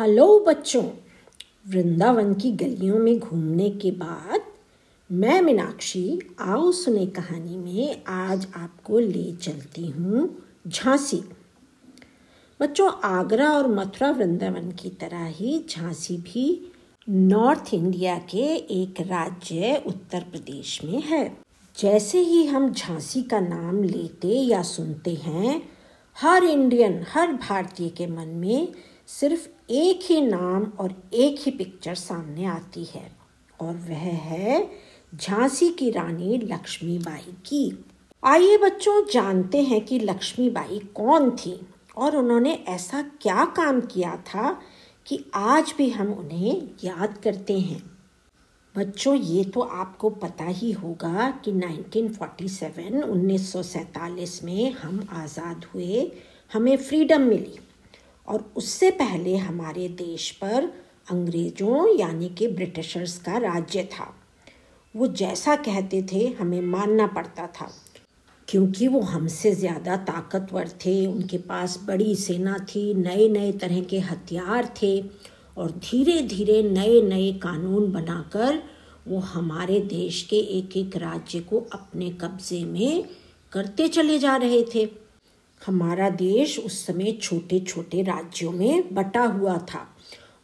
Hello बच्चों, वृंदावन की गलियों में घूमने के बाद मैं मीनाक्षी आओ सुने कहानी में आज आपको ले चलती हूँ झांसी। बच्चों, आगरा और मथुरा वृंदावन की तरह ही झांसी भी नॉर्थ इंडिया के एक राज्य उत्तर प्रदेश में है। जैसे ही हम झांसी का नाम लेते या सुनते हैं, हर इंडियन, हर भारतीय के मन में सिर्फ़ एक ही नाम और एक ही पिक्चर सामने आती है और वह है झांसी की रानी लक्ष्मीबाई की। आइए बच्चों, जानते हैं कि लक्ष्मीबाई कौन थी और उन्होंने ऐसा क्या काम किया था कि आज भी हम उन्हें याद करते हैं। बच्चों, ये तो आपको पता ही होगा कि 1947 1947 में हम आज़ाद हुए, हमें फ्रीडम मिली। और उससे पहले हमारे देश पर अंग्रेज़ों, यानी कि ब्रिटिशर्स का राज्य था। वो जैसा कहते थे, हमें मानना पड़ता था। क्योंकि वो हमसे ज़्यादा ताकतवर थे, उनके पास बड़ी सेना थी नए नए तरह के हथियार थे और धीरे धीरे नए नए कानून बनाकर वो हमारे देश के एक एक राज्य को अपने कब्ज़े में करते चले जा रहे थे। हमारा देश उस समय छोटे छोटे राज्यों में बटा हुआ था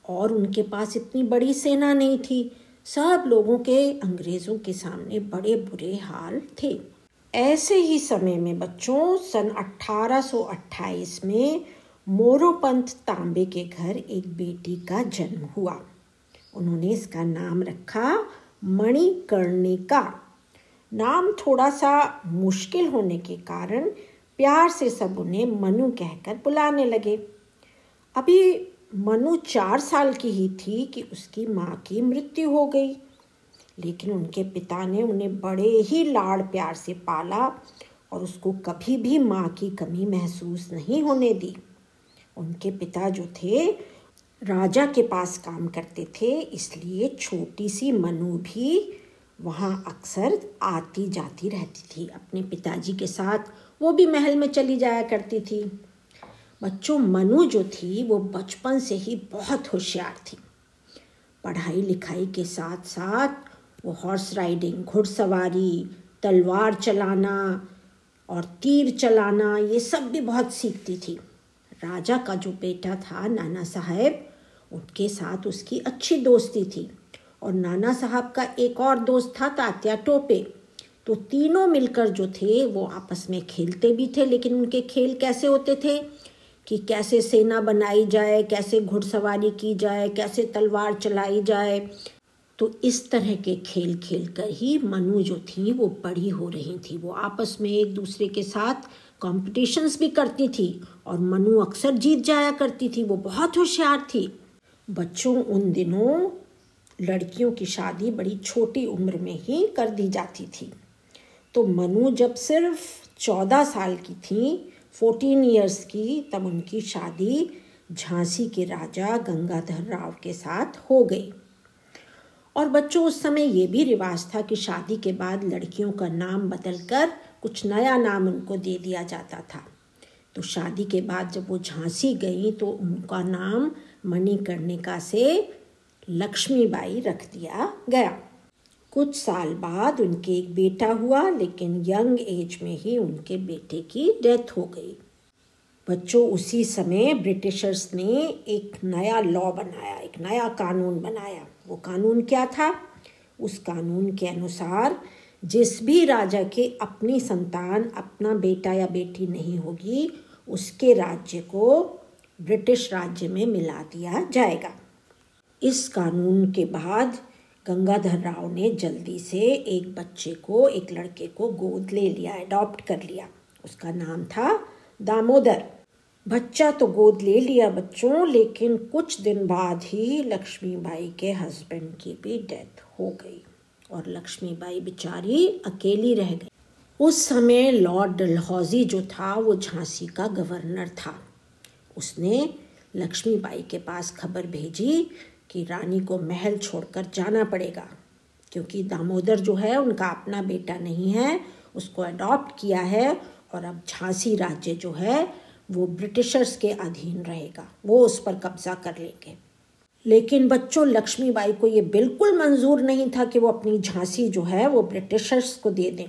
और उनके पास इतनी बड़ी सेना नहीं थी। सब लोगों के अंग्रेज़ों के सामने बड़े बुरे हाल थे। ऐसे ही समय में बच्चों, सन 1828 में मोरोपंत तांबे के घर एक बेटी का जन्म हुआ। उन्होंने इसका नाम रखा मणिकर्णिका। नाम थोड़ा सा मुश्किल होने के कारण प्यार से सब उन्हें मनु कहकर बुलाने लगे। अभी मनु चार साल की ही थी कि उसकी माँ की मृत्यु हो गई। लेकिन उनके पिता ने उन्हें बड़े ही लाड़ प्यार से पाला और उसको कभी भी माँ की कमी महसूस नहीं होने दी। उनके पिता जो थे, राजा के पास काम करते थे, इसलिए छोटी सी मनु भी वहाँ अक्सर आती जाती रहती थी अपने पिताजी के साथ। वो भी महल में चली जाया करती थी। बच्चों, मनु जो थी, वो बचपन से ही बहुत होशियार थी। पढ़ाई लिखाई के साथ साथ वो हॉर्स राइडिंग घुड़सवारी, तलवार चलाना और तीर चलाना, ये सब भी बहुत सीखती थी। राजा का जो बेटा था, नाना साहेब, उनके साथ उसकी अच्छी दोस्ती थी। और नाना साहब का एक और दोस्त था तात्या टोपे। तो तीनों मिलकर जो थे, वो आपस में खेलते भी थे, लेकिन उनके खेल कैसे होते थे कि कैसे सेना बनाई जाए, कैसे घुड़सवारी की जाए, कैसे तलवार चलाई जाए। तो इस तरह के खेल खेल कर ही मनु जो थी, वो बड़ी हो रही थी। वो आपस में एक दूसरे के साथ कॉम्पिटिशन्स भी करती थी और मनु अक्सर जीत जाया करती थी। वो बहुत होशियार थी। बच्चों, उन दिनों लड़कियों की शादी बड़ी छोटी उम्र में ही कर दी जाती थी। तो मनु जब सिर्फ़ चौदह साल की थी फोर्टीन ईयर्स की, तब उनकी शादी झांसी के राजा गंगाधर राव के साथ हो गई। और बच्चों, उस समय ये भी रिवाज था कि शादी के बाद लड़कियों का नाम बदलकर कुछ नया नाम उनको दे दिया जाता था। तो शादी के बाद जब वो झांसी गई तो उनका नाम मणिकर्णिका से लक्ष्मीबाई रख दिया गया। कुछ साल बाद उनके एक बेटा हुआ, लेकिन यंग एज में ही उनके बेटे की डेथ हो गई। बच्चों, उसी समय ब्रिटिशर्स ने एक नया लॉ बनाया, एक नया कानून बनाया। वो कानून क्या था? उस कानून के अनुसार जिस भी राजा के अपनी संतान, अपना बेटा या बेटी नहीं होगी, उसके राज्य को ब्रिटिश राज्य में मिला दिया जाएगा। इस कानून के बाद गंगाधर राव ने जल्दी से एक बच्चे को, एक लड़के को गोद ले लिया अडॉप्ट कर लिया। उसका नाम था दामोदर। बच्चा तो गोद ले लिया बच्चों, लेकिन कुछ दिन बाद ही लक्ष्मीबाई के हस्बैंड की भी डेथ हो गई और लक्ष्मीबाई बेचारी अकेली रह गई। उस समय लॉर्ड डलहौजी जो था, वो झांसी का गवर्नर था। उसने लक्ष्मीबाई के पास खबर भेजी कि रानी को महल छोड़कर जाना पड़ेगा, क्योंकि दामोदर जो है उनका अपना बेटा नहीं है, उसको अडॉप्ट किया है और अब झांसी राज्य जो है वो ब्रिटिशर्स के अधीन रहेगा, वो उस पर कब्जा कर लेंगे। लेकिन बच्चों, लक्ष्मीबाई को ये बिल्कुल मंजूर नहीं था कि वो अपनी झांसी जो है वो ब्रिटिशर्स को दे दें।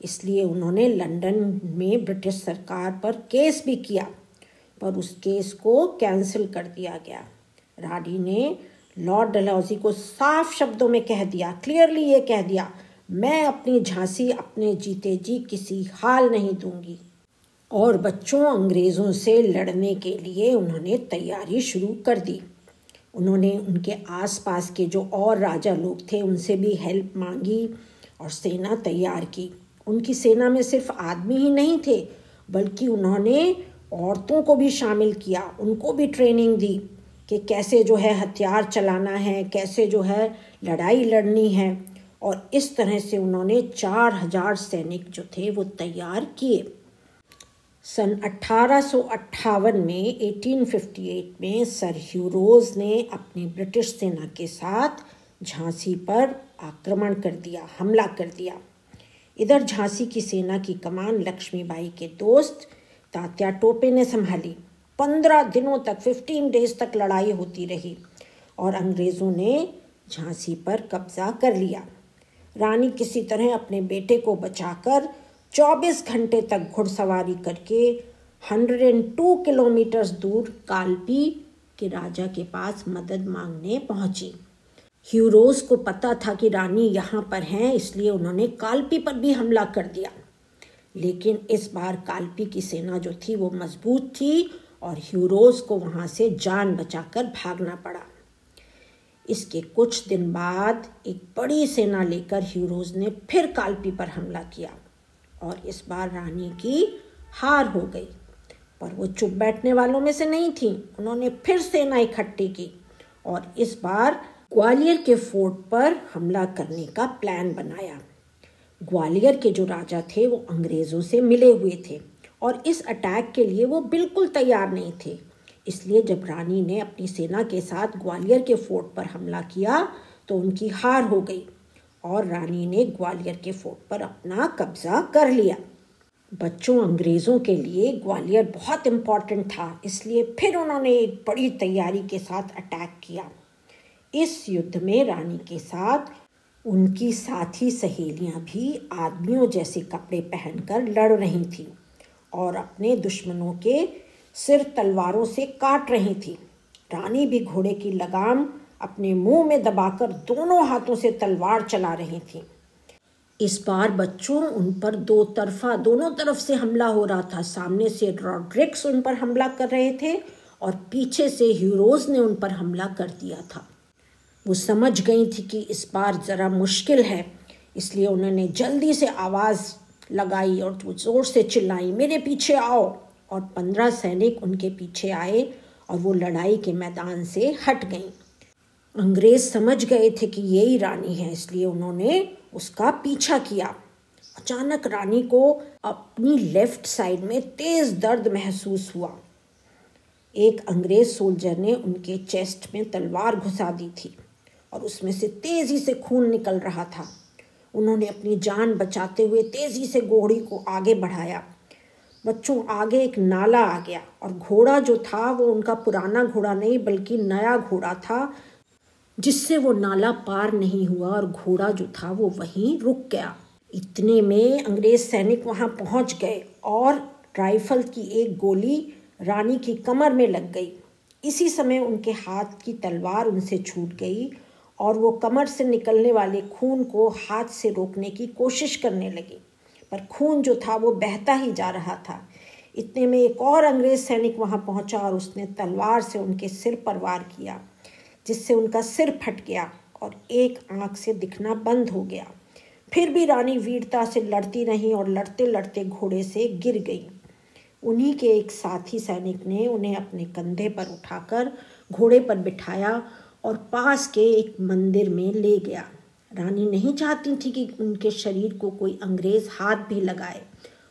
इसलिए उन्होंने लंदन में ब्रिटिश सरकार पर केस भी किया, पर उस केस को कैंसिल कर दिया गया। रानी ने लॉर्ड डलहौजी को साफ़ शब्दों में कह दिया, क्लियरली ये कह दिया, मैं अपनी झांसी अपने जीते जी किसी हाल नहीं दूँगी। और बच्चों अंग्रेज़ों से लड़ने के लिए उन्होंने तैयारी शुरू कर दी। उन्होंने उनके आसपास के जो और राजा लोग थे, उनसे भी हेल्प मांगी और सेना तैयार की। उनकी सेना में सिर्फ़ आदमी ही नहीं थे, बल्कि उन्होंने औरतों को भी शामिल किया, उनको भी ट्रेनिंग दी। कि कैसे जो है हथियार चलाना है, कैसे जो है लड़ाई लड़नी है। और इस तरह से उन्होंने चार हज़ार सैनिक जो थे वो तैयार किए। सन अट्ठारह में 1858 में सर ह्यूरोज ने अपनी ब्रिटिश सेना के साथ झांसी पर आक्रमण कर दिया, हमला कर दिया। इधर झांसी की सेना की कमान लक्ष्मीबाई के दोस्त तात्या टोपे ने संभाली। पंद्रह दिनों तक फिफ्टीन डेज़ तक लड़ाई होती रही और अंग्रेज़ों ने झांसी पर कब्जा कर लिया। रानी किसी तरह अपने बेटे को बचाकर 24 घंटे तक घुड़सवारी करके 102 किलोमीटर दूर कालपी के राजा के पास मदद मांगने पहुँची। ह्यूरोज को पता था कि रानी यहाँ पर हैं, इसलिए उन्होंने कालपी पर भी हमला कर दिया। लेकिन इस बार कालपी की सेना जो थी वो मज़बूत थी और ह्यूरोज को वहाँ से जान बचाकर भागना पड़ा। इसके कुछ दिन बाद एक बड़ी सेना लेकर ह्यूरोज ने फिर कालपी पर हमला किया और इस बार रानी की हार हो गई। पर वो चुप बैठने वालों में से नहीं थी। उन्होंने फिर सेना इकट्ठी की और इस बार ग्वालियर के फोर्ट पर हमला करने का प्लान बनाया। ग्वालियर के जो राजा थे वो अंग्रेज़ों से मिले हुए थे। और इस अटैक के लिए वो बिल्कुल तैयार नहीं थे। इसलिए जब रानी ने अपनी सेना के साथ ग्वालियर के फोर्ट पर हमला किया तो उनकी हार हो गई और रानी ने ग्वालियर के फोर्ट पर अपना कब्जा कर लिया। बच्चों, अंग्रेज़ों के लिए ग्वालियर बहुत इंपॉर्टेंट था, इसलिए फिर उन्होंने एक बड़ी तैयारी के साथ अटैक किया। इस युद्ध में रानी के साथ उनकी साथी सहेलियाँ भी आदमियों जैसे कपड़े पहनकर लड़ रही थीं। और अपने दुश्मनों के सिर तलवारों से काट रही थी। रानी भी घोड़े की लगाम अपने मुँह में दबाकर दोनों हाथों से तलवार चला रही थी। इस बार बच्चों उन पर दो तरफा, दोनों तरफ़ से हमला हो रहा था। सामने से रॉड्रिक्स उन पर हमला कर रहे थे और पीछे से हीरोज ने उन पर हमला कर दिया था। वो समझ गई थी कि इस बार ज़रा मुश्किल है, इसलिए उन्होंने जल्दी से आवाज़ लगाई और ज़ोर से चिल्लाई, मेरे पीछे आओ! और पंद्रह सैनिक उनके पीछे आए और वो लड़ाई के मैदान से हट गईं। अंग्रेज़ समझ गए थे कि यही रानी है, इसलिए उन्होंने उसका पीछा किया। अचानक रानी को अपनी लेफ़्ट साइड में तेज दर्द महसूस हुआ। एक अंग्रेज़ सोल्जर ने उनके चेस्ट में तलवार घुसा दी थी और उसमें से तेज़ी से खून निकल रहा था। उन्होंने अपनी जान बचाते हुए तेज़ी से घोड़ी को आगे बढ़ाया। बच्चों, आगे एक नाला आ गया और घोड़ा जो था, वो उनका पुराना घोड़ा नहीं, बल्कि नया घोड़ा था, जिससे वो नाला पार नहीं हुआ और घोड़ा जो था, वो वहीं रुक गया। इतने में अंग्रेज़ सैनिक वहाँ पहुँच गए और राइफल की एक गोली रानी की कमर में लग गई। इसी समय उनके हाथ की तलवार उनसे छूट गई और वो कमर से निकलने वाले खून को हाथ से रोकने की कोशिश करने लगी। पर खून जो था, वो बहता ही जा रहा था। इतने में एक और अंग्रेज़ सैनिक वहाँ पहुँचा और उसने तलवार से उनके सिर पर वार किया, जिससे उनका सिर फट गया और एक आँख से दिखना बंद हो गया। फिर भी रानी वीरता से लड़ती रही और लड़ते लड़ते घोड़े से गिर गई। उन्हीं के एक साथी सैनिक ने उन्हें अपने कंधे पर उठाकर घोड़े पर बिठाया और पास के एक मंदिर में ले गया। रानी नहीं चाहती थी कि उनके शरीर को कोई अंग्रेज़ हाथ भी लगाए।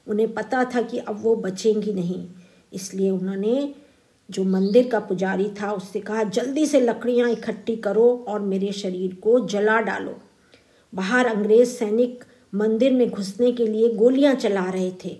उन्हें पता था कि अब वो बचेंगी नहीं। इसलिए उन्होंने जो मंदिर का पुजारी था, उससे कहा, जल्दी से लकड़ियाँ इकट्ठी करो और मेरे शरीर को जला डालो। बाहर अंग्रेज़ सैनिक मंदिर में घुसने के लिए गोलियाँ चला रहे थे।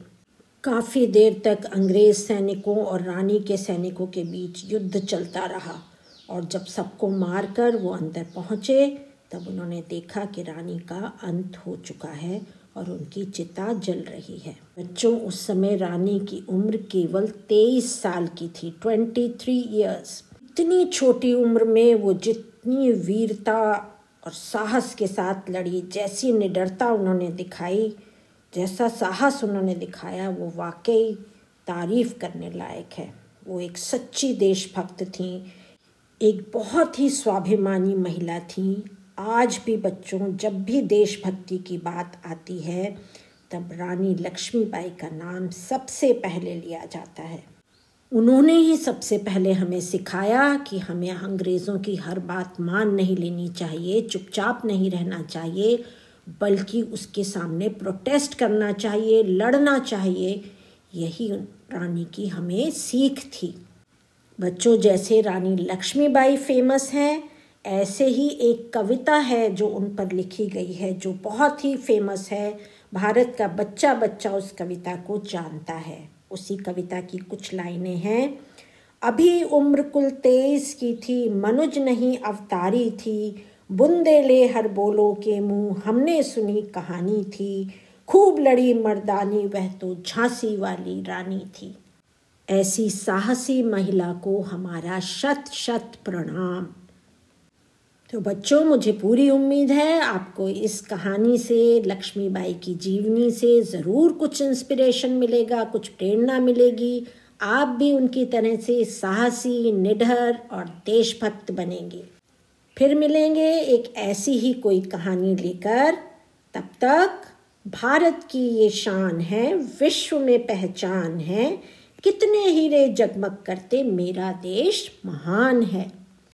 काफ़ी देर तक अंग्रेज़ सैनिकों और रानी के सैनिकों के बीच युद्ध चलता रहा। और जब सबको मारकर वो अंदर पहुँचे, तब उन्होंने देखा कि रानी का अंत हो चुका है और उनकी चिता जल रही है। बच्चों, उस समय रानी की उम्र केवल तेईस साल की थी ट्वेंटी थ्री ईयर्स इतनी छोटी उम्र में वो जितनी वीरता और साहस के साथ लड़ी, जैसी निडरता उन्होंने दिखाई, जैसा साहस उन्होंने दिखाया, वो वाकई तारीफ़ करने लायक है। वो एक सच्ची देशभक्त थी एक बहुत ही स्वाभिमानी महिला थी। आज भी बच्चों, जब भी देशभक्ति की बात आती है, तब रानी लक्ष्मीबाई का नाम सबसे पहले लिया जाता है। उन्होंने ही सबसे पहले हमें सिखाया कि हमें अंग्रेज़ों की हर बात मान नहीं लेनी चाहिए, चुपचाप नहीं रहना चाहिए, बल्कि उसके सामने प्रोटेस्ट करना चाहिए, लड़ना चाहिए। यही रानी की हमें सीख थी। बच्चों जैसे रानी लक्ष्मीबाई फ़ेमस हैं, ऐसे ही एक कविता है जो उन पर लिखी गई है, जो बहुत ही फ़ेमस है। भारत का बच्चा बच्चा उस कविता को जानता है। उसी कविता की कुछ लाइनें हैं। अभी उम्र कुल तेईस की थी, मनुज नहीं अवतारी थी। बुंदे ले हर बोलो के मुँह, हमने सुनी कहानी थी। खूब लड़ी मर्दानी, वह तो झांसी वाली रानी थी। ऐसी साहसी महिला को हमारा शत शत प्रणाम। तो बच्चों, मुझे पूरी उम्मीद है आपको इस कहानी से, लक्ष्मीबाई की जीवनी से ज़रूर कुछ इंस्पिरेशन मिलेगा, कुछ प्रेरणा मिलेगी। आप भी उनकी तरह से साहसी, निडर और देशभक्त बनेंगे। फिर मिलेंगे एक ऐसी ही कोई कहानी लेकर। तब तक भारत की ये शान है, विश्व में पहचान है। कितने हीरे जगमग करते मेरा देश महान है।